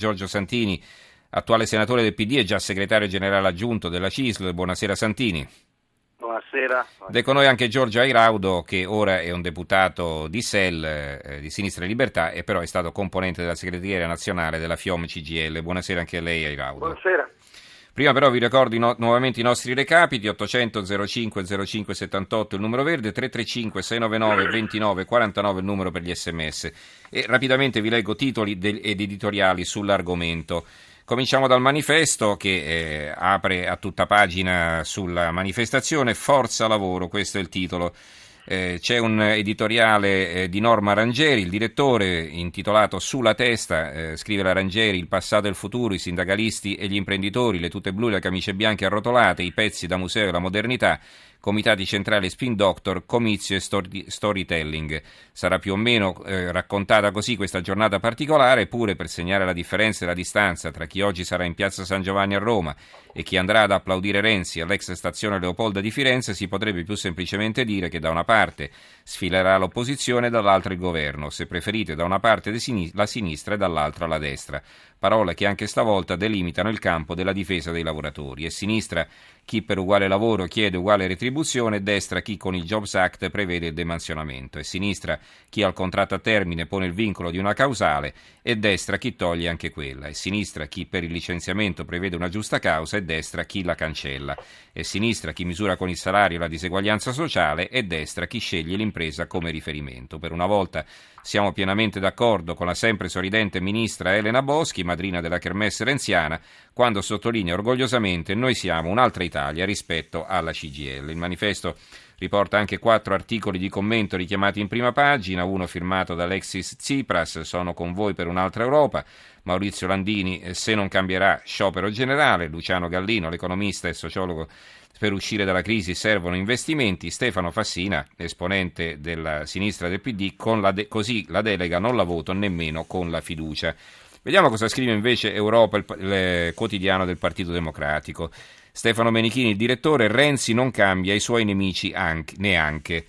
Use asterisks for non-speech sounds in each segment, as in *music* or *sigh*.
Giorgio Santini, attuale senatore del PD e già segretario generale aggiunto della CISL. Buonasera Santini. Buonasera. Ed è con noi anche Giorgio Airaudo, che ora è un deputato di SEL, eh, di Sinistra e Libertà, e però è stato componente della segreteria nazionale della FIOM CGL. Buonasera anche a lei Airaudo. Buonasera. Prima però vi ricordo no- nuovamente i nostri recapiti, 800 05 05 78 il numero verde, 335 699 29 49 il numero per gli sms. E rapidamente vi leggo titoli de- ed editoriali sull'argomento. Cominciamo dal manifesto che eh, apre a tutta pagina sulla manifestazione Forza Lavoro, questo è il titolo. Eh, c'è un editoriale eh, di Norma Rangeri, il direttore, intitolato Sulla testa, eh, scrive la Rangeri, il passato e il futuro, i sindacalisti e gli imprenditori, le tute blu, le camicie bianche arrotolate, i pezzi da museo e la modernità, comitati centrali spin doctor, comizio e story- storytelling. Sarà più o meno eh, raccontata così questa giornata particolare, pure per segnare la differenza e la distanza tra chi oggi sarà in piazza San Giovanni a Roma e chi andrà ad applaudire Renzi all'ex stazione Leopolda di Firenze, si potrebbe più semplicemente dire che da una parte sfilerà l'opposizione dall'altra il governo, se preferite da una parte la sinistra e dall'altra la destra. Parole che anche stavolta delimitano il campo della difesa dei lavoratori. E sinistra chi per uguale lavoro chiede uguale retribuzione, destra chi con il Jobs Act prevede il demansionamento, e sinistra chi al contratto a termine pone il vincolo di una causale, e destra chi toglie anche quella, e sinistra chi per il licenziamento prevede una giusta causa, e destra chi la cancella, e sinistra chi misura con il salario la diseguaglianza sociale, e destra chi sceglie l'impresa come riferimento. Per una volta siamo pienamente d'accordo con la sempre sorridente ministra Elena Boschi, madrina della Kermesse renziana, quando sottolinea orgogliosamente noi siamo un'altra Italia rispetto alla CGL. Il manifesto riporta anche quattro articoli di commento richiamati in prima pagina, uno firmato da Alexis Tsipras, sono con voi per un'altra Europa, Maurizio Landini, se non cambierà sciopero generale, Luciano Gallino, l'economista e sociologo per uscire dalla crisi servono investimenti. Stefano Fassina, esponente della sinistra del PD, la de- così la delega non la voto nemmeno con la fiducia. Vediamo cosa scrive invece Europa, il, il quotidiano del Partito Democratico. Stefano Menichini, il direttore, Renzi non cambia i suoi nemici anche, neanche.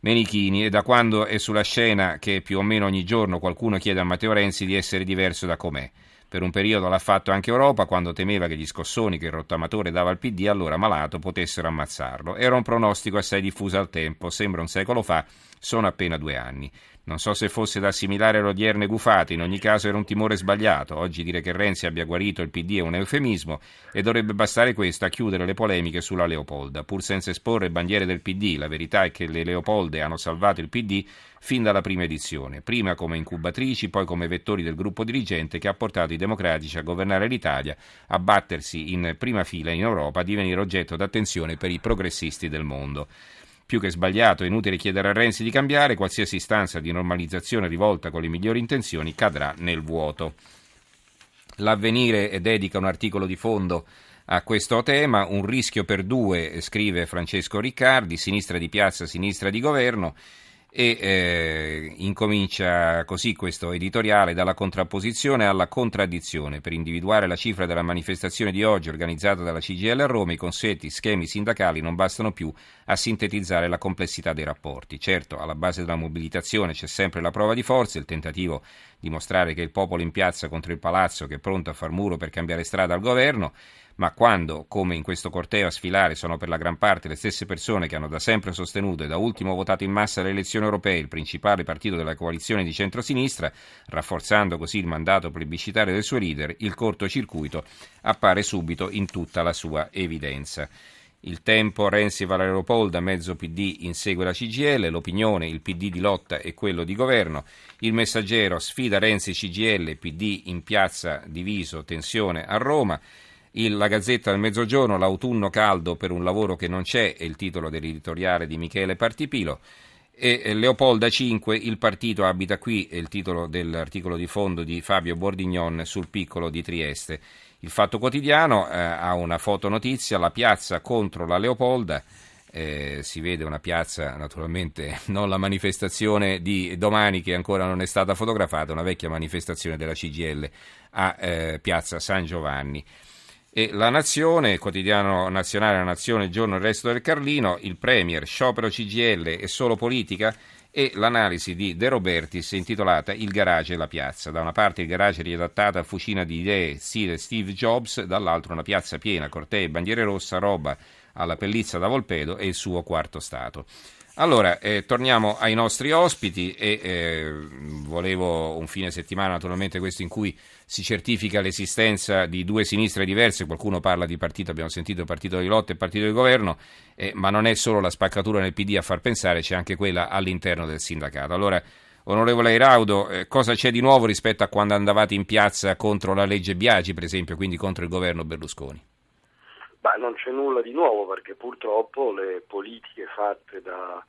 Menichini, è da quando è sulla scena che più o meno ogni giorno qualcuno chiede a Matteo Renzi di essere diverso da com'è. Per un periodo l'ha fatto anche Europa quando temeva che gli scossoni che il rottamatore dava al PD, allora malato, potessero ammazzarlo. Era un pronostico assai diffuso al tempo, sembra un secolo fa, sono appena due anni. Non so se fosse da assimilare alle odierne in ogni caso era un timore sbagliato. Oggi dire che Renzi abbia guarito il PD è un eufemismo e dovrebbe bastare questo a chiudere le polemiche sulla Leopolda. Pur senza esporre bandiere del PD, la verità è che le Leopolde hanno salvato il PD fin dalla prima edizione, prima come incubatrici, poi come vettori del gruppo dirigente che ha portato i democratici a governare l'Italia, a battersi in prima fila in Europa, a divenire oggetto d'attenzione per i progressisti del mondo. Più che sbagliato, è inutile chiedere a Renzi di cambiare, qualsiasi istanza di normalizzazione rivolta con le migliori intenzioni cadrà nel vuoto. L'avvenire dedica un articolo di fondo a questo tema, un rischio per due, scrive Francesco Riccardi, sinistra di piazza, sinistra di governo e eh, incomincia così questo editoriale dalla contrapposizione alla contraddizione. Per individuare la cifra della manifestazione di oggi organizzata dalla CGL a Roma, i consueti schemi sindacali non bastano più a sintetizzare la complessità dei rapporti. Certo, alla base della mobilitazione c'è sempre la prova di forza, il tentativo di mostrare che il popolo in piazza contro il palazzo che è pronto a far muro per cambiare strada al governo ma quando, come in questo corteo a sfilare, sono per la gran parte le stesse persone che hanno da sempre sostenuto e da ultimo votato in massa alle elezioni europee il principale partito della coalizione di centrosinistra, rafforzando così il mandato plebiscitario del suo leader, il cortocircuito appare subito in tutta la sua evidenza. Il tempo Renzi va all'Aeropolda, mezzo PD insegue la CGL, l'opinione, il PD di lotta e quello di governo, il messaggero sfida Renzi CGL, PD in piazza diviso, tensione a Roma, il, la Gazzetta del Mezzogiorno, l'autunno caldo per un lavoro che non c'è, è il titolo dell'editoriale di Michele Partipilo. E Leopolda 5, il partito abita qui, è il titolo dell'articolo di fondo di Fabio Bordignon sul piccolo di Trieste. Il Fatto Quotidiano eh, ha una fotonotizia, la piazza contro la Leopolda. Eh, si vede una piazza, naturalmente *laughs* non la manifestazione di domani che ancora non è stata fotografata, una vecchia manifestazione della CGL a eh, piazza San Giovanni. E la Nazione, quotidiano nazionale La Nazione, giorno il resto del Carlino, il Premier, sciopero CGL è solo politica e l'analisi di De Robertis intitolata Il garage e la piazza. Da una parte il garage riadattata a fucina di idee stile Steve Jobs, dall'altro una piazza piena, cortei, bandiere rossa, roba alla pellizza da Volpedo e il suo quarto stato. Allora, eh, torniamo ai nostri ospiti e eh, volevo un fine settimana naturalmente questo in cui si certifica l'esistenza di due sinistre diverse, qualcuno parla di partito, abbiamo sentito partito di lotta e partito di governo, eh, ma non è solo la spaccatura nel PD a far pensare, c'è anche quella all'interno del sindacato. Allora, onorevole Iraudo, eh, cosa c'è di nuovo rispetto a quando andavate in piazza contro la legge Biagi, per esempio, quindi contro il governo Berlusconi? Beh, non c'è nulla di nuovo perché purtroppo le politiche fatte da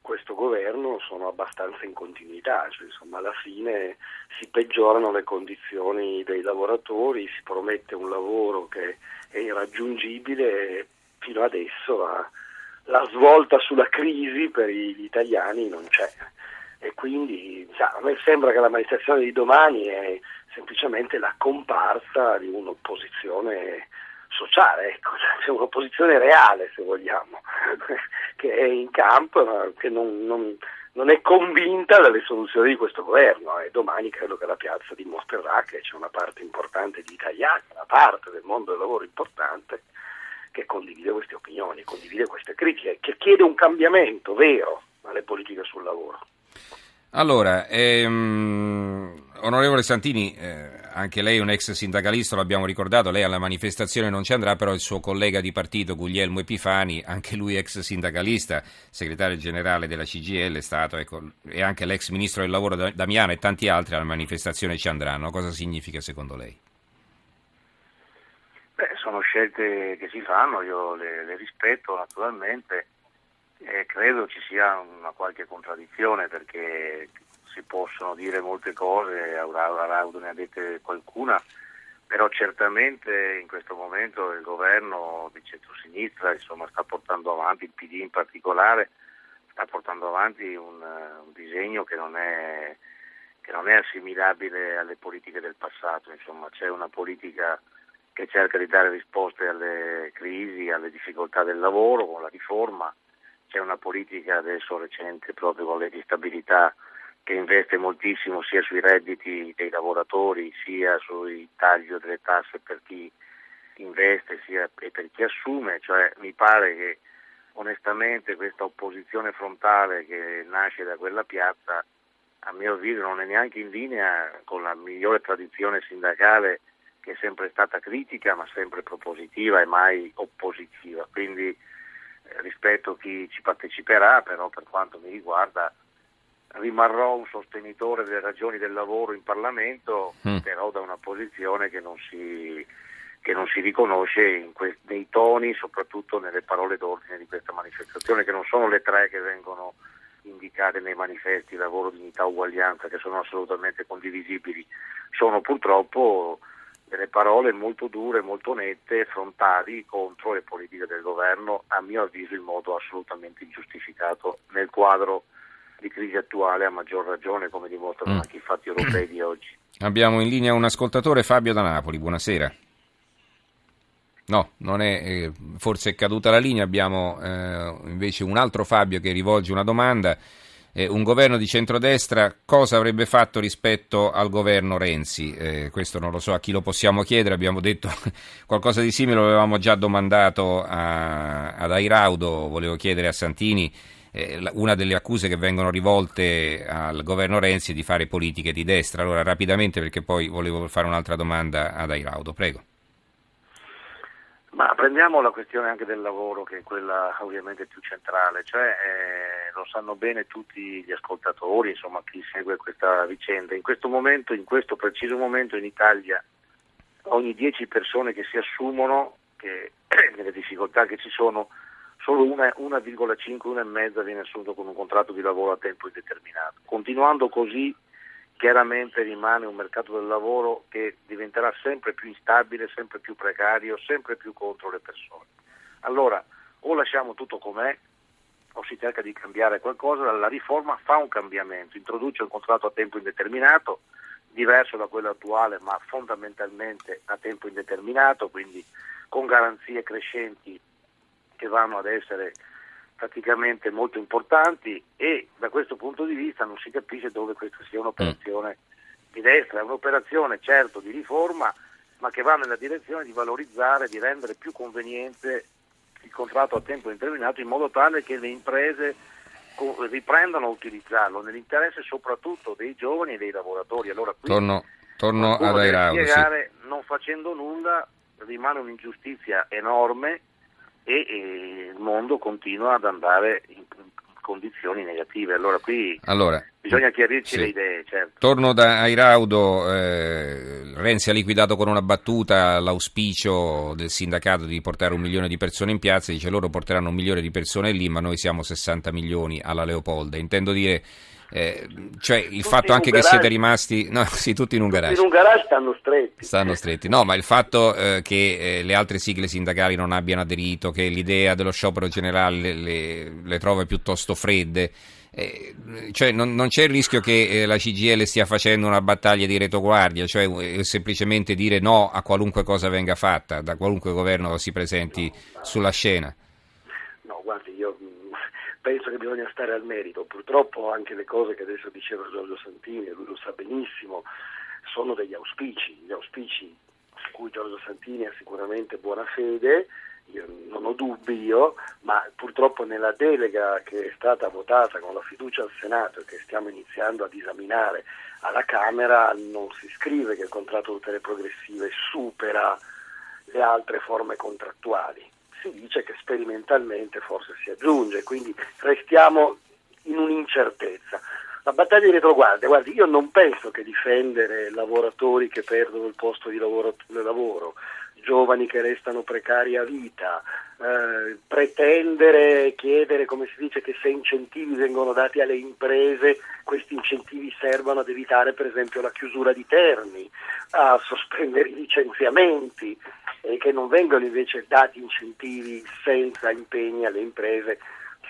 questo governo sono abbastanza in continuità, cioè, insomma, alla fine si peggiorano le condizioni dei lavoratori, si promette un lavoro che è irraggiungibile e fino adesso la, la svolta sulla crisi per gli italiani non c'è. E quindi sa, a me sembra che la manifestazione di domani è semplicemente la comparsa di un'opposizione sociale, ecco, *laughs* c'è un'opposizione reale se vogliamo, *laughs* che è in campo ma che non, non, non, è convinta dalle soluzioni di questo governo e domani credo che la piazza dimostrerà che c'è una parte importante di italiani, una parte del mondo del lavoro importante che condivide queste opinioni, condivide queste critiche, che chiede un cambiamento vero alle politiche sul lavoro. Allora, ehm, onorevole Santini, eh, anche lei è un ex sindacalista, l'abbiamo ricordato, lei alla manifestazione non ci andrà, però il suo collega di partito Guglielmo Epifani, anche lui ex sindacalista, segretario generale della CGL, è stato, ecco, e anche l'ex ministro del lavoro Damiano e tanti altri alla manifestazione ci andranno. Cosa significa secondo lei? Beh, sono scelte che si fanno, io le, le rispetto naturalmente eh, credo ci sia una qualche contraddizione perché si possono dire molte cose, Araudo ne ha dette qualcuna, però certamente in questo momento il governo di centrosinistra insomma, sta portando avanti, il PD in particolare, sta portando avanti un, un disegno che non, è, che non, è, assimilabile alle politiche del passato, insomma, c'è una politica che cerca di dare risposte alle crisi, alle difficoltà del lavoro con la riforma, c'è una politica adesso recente proprio con le di stabilità che investe moltissimo sia sui redditi dei lavoratori sia sul taglio delle tasse per chi investe sia e per chi assume, cioè mi pare che onestamente questa opposizione frontale che nasce da quella piazza a mio avviso non è neanche in linea con la migliore tradizione sindacale che è sempre stata critica ma sempre propositiva e mai oppositiva. Quindi rispetto a chi ci parteciperà, però per quanto mi riguarda rimarrò un sostenitore delle ragioni del lavoro in Parlamento, mm. però da una posizione che non si, che non si riconosce que- nei toni, soprattutto nelle parole d'ordine di questa manifestazione, che non sono le tre che vengono indicate nei manifesti lavoro, dignità, uguaglianza, che sono assolutamente condivisibili, sono purtroppo delle parole molto dure, molto nette, frontali contro le politiche del governo, a mio avviso in modo assolutamente ingiustificato nel quadro di crisi attuale, a maggior ragione come dimostrano mm. anche i fatti europei di oggi. *clears throat* Abbiamo in linea un ascoltatore, Fabio da Napoli, buonasera. No, non è, eh, forse è caduta la linea, abbiamo eh, invece un altro Fabio che rivolge una domanda eh, un governo di centrodestra cosa avrebbe fatto rispetto al governo Renzi? Eh, questo non lo so a chi lo possiamo chiedere, abbiamo detto *laughs* qualcosa di simile, lo avevamo già domandato a, ad Airaudo, volevo chiedere a Santini. Eh, una delle accuse che vengono rivolte al governo Renzi è di fare politiche di destra. Allora, rapidamente, perché poi volevo fare un'altra domanda ad Airaudo, prego. Ma prendiamo la questione anche del lavoro, che è quella ovviamente più centrale, cioè eh, lo sanno bene tutti gli ascoltatori, insomma chi segue questa vicenda. In questo momento, in questo preciso momento in Italia, ogni 10 persone che si assumono, che *clears throat* nelle difficoltà che ci sono, solo 1,5, 1,5 viene assunto con un contratto di lavoro a tempo indeterminato. Continuando così chiaramente rimane un mercato del lavoro che diventerà sempre più instabile, sempre più precario, sempre più contro le persone. Allora, o lasciamo tutto com'è o si cerca di cambiare qualcosa, la riforma fa un cambiamento, introduce un contratto a tempo indeterminato, diverso da quello attuale, ma fondamentalmente a tempo indeterminato, quindi con garanzie crescenti che vanno ad essere praticamente molto importanti e da questo punto di vista non si capisce dove questa sia un'operazione mm. di destra, è un'operazione certo di riforma ma che va nella direzione di valorizzare, di rendere più conveniente il contratto a tempo indeterminato in modo tale che le imprese riprendano a utilizzarlo nell'interesse soprattutto dei giovani e dei lavoratori. Allora, torno, torno ad. Spiegare, sì. non facendo nulla rimane un'ingiustizia enorme e, e, il mondo continua ad andare in, condizioni negative. Allora qui allora, bisogna chiarirci sì. le idee. Certo. Torno da Airaudo, eh, Renzi ha liquidato con una battuta l'auspicio del sindacato di portare un milione di persone in piazza, dice loro porteranno un milione di persone lì, ma noi siamo 60 milioni alla Leopolda. Intendo dire eh, cioè il tutti fatto anche che siete rimasti no, *laughs* sì, tutti in un garage. In un garage stanno stretti. Stanno stretti. No, ma il fatto eh, che eh, le altre sigle sindacali non abbiano aderito, che l'idea dello sciopero generale le, le, le trova piuttosto fredde. Eh, cioè non, non, c'è il rischio che eh, la CGL stia facendo una battaglia di retoguardia, cioè eh, semplicemente dire no a qualunque cosa venga fatta, da qualunque governo si presenti no, sulla scena. No, guardi, io penso che bisogna stare al merito. Purtroppo anche le cose che adesso diceva Giorgio Santini, lui lo sa benissimo, sono degli auspici, gli auspici su cui Giorgio Santini ha sicuramente buona fede, io non ho dubbi io, ma purtroppo nella delega che è stata votata con la fiducia al Senato e che stiamo iniziando ad esaminare alla Camera non si scrive che il contratto tutele progressive supera le altre forme contrattuali si dice che sperimentalmente forse si aggiunge, quindi restiamo in un'incertezza. La battaglia di retroguardia, guardi, io non penso che difendere lavoratori che perdono il posto di lavoro, lavoro giovani che restano precari a vita, eh, pretendere, chiedere, come si dice, che se incentivi vengono dati alle imprese, questi incentivi servano ad evitare per esempio la chiusura di terni, a sospendere i licenziamenti e che non vengano invece dati incentivi senza impegni alle imprese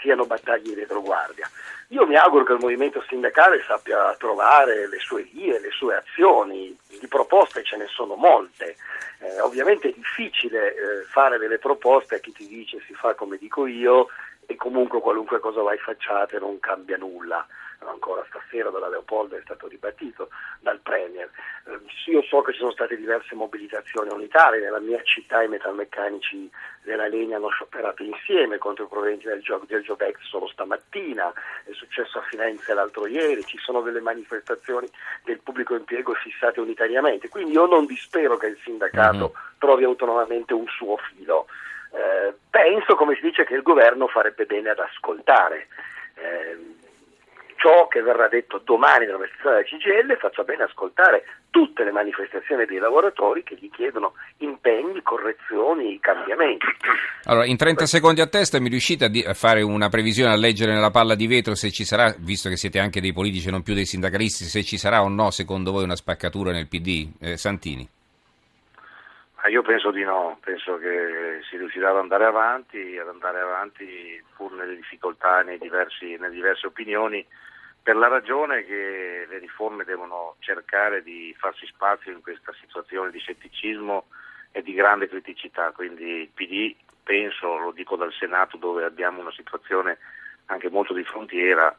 siano battaglie di retroguardia. Io mi auguro che il movimento sindacale sappia trovare le sue vie, le sue azioni, di proposte ce ne sono molte. Eh, ovviamente è difficile eh, fare delle proposte a chi ti dice si fa come dico io e comunque qualunque cosa vai facciate non cambia nulla ancora stasera dalla Leopoldo è stato ribattuto dal Premier. Eh, io so che ci sono state diverse mobilitazioni unitarie, nella mia città i metalmeccanici della Legna hanno scioperato insieme contro i proventi del, gioco del solo stamattina, è successo a Firenze l'altro ieri, ci sono delle manifestazioni del pubblico impiego fissate unitariamente, quindi io non dispero che il sindacato mm-hmm. trovi autonomamente un suo filo. Eh, penso, come si dice, che il governo farebbe bene ad ascoltare. Eh, ciò che verrà detto domani nella manifestazione della CGL faccia bene ascoltare tutte le manifestazioni dei lavoratori che gli chiedono impegni, correzioni, cambiamenti. Allora, in 30 secondi a testa mi riuscite a, fare una previsione, a leggere nella palla di vetro se ci sarà, visto che siete anche dei politici e non più dei sindacalisti, se ci sarà o no secondo voi una spaccatura nel PD? Eh, Santini. Io penso di no, penso che si riuscirà ad andare avanti, ad andare avanti pur nelle difficoltà, nei diversi, nelle diverse opinioni per la ragione che le riforme devono cercare di farsi spazio in questa situazione di scetticismo e di grande criticità, quindi il PD penso, lo dico dal Senato dove abbiamo una situazione anche molto di frontiera,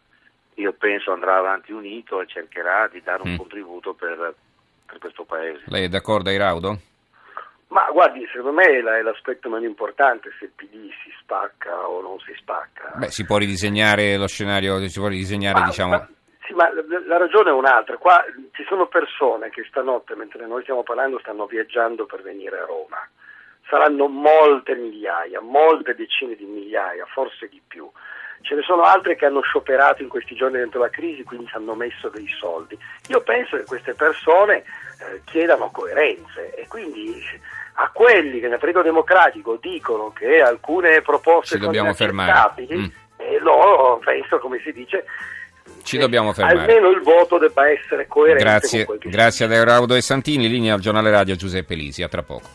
io penso andrà avanti unito e cercherà di dare un mm. contributo per, per, questo Paese. Lei è d'accordo Airaudo? Ma guardi, secondo me è l'aspetto meno importante se il PD si spacca o non si spacca. Beh, si può ridisegnare lo scenario, si può ridisegnare, ma, diciamo... Ma, sì, ma la ragione è un'altra. Qua ci sono persone che stanotte, mentre noi stiamo parlando, stanno viaggiando per venire a Roma. Saranno molte migliaia, molte decine di migliaia, forse di più. Ce ne sono altre che hanno scioperato in questi giorni dentro la crisi, quindi ci hanno messo dei soldi. Io penso che queste persone eh, chiedano coerenze e quindi a quelli che nel Partito Democratico dicono che alcune proposte Ci sono inaccettabili, mm. e loro penso, come si dice, ci dobbiamo fermare. Almeno il voto debba essere coerente Grazie, grazie ad Euraudo e Santini, linea al giornale radio Giuseppe Lisi, a tra poco.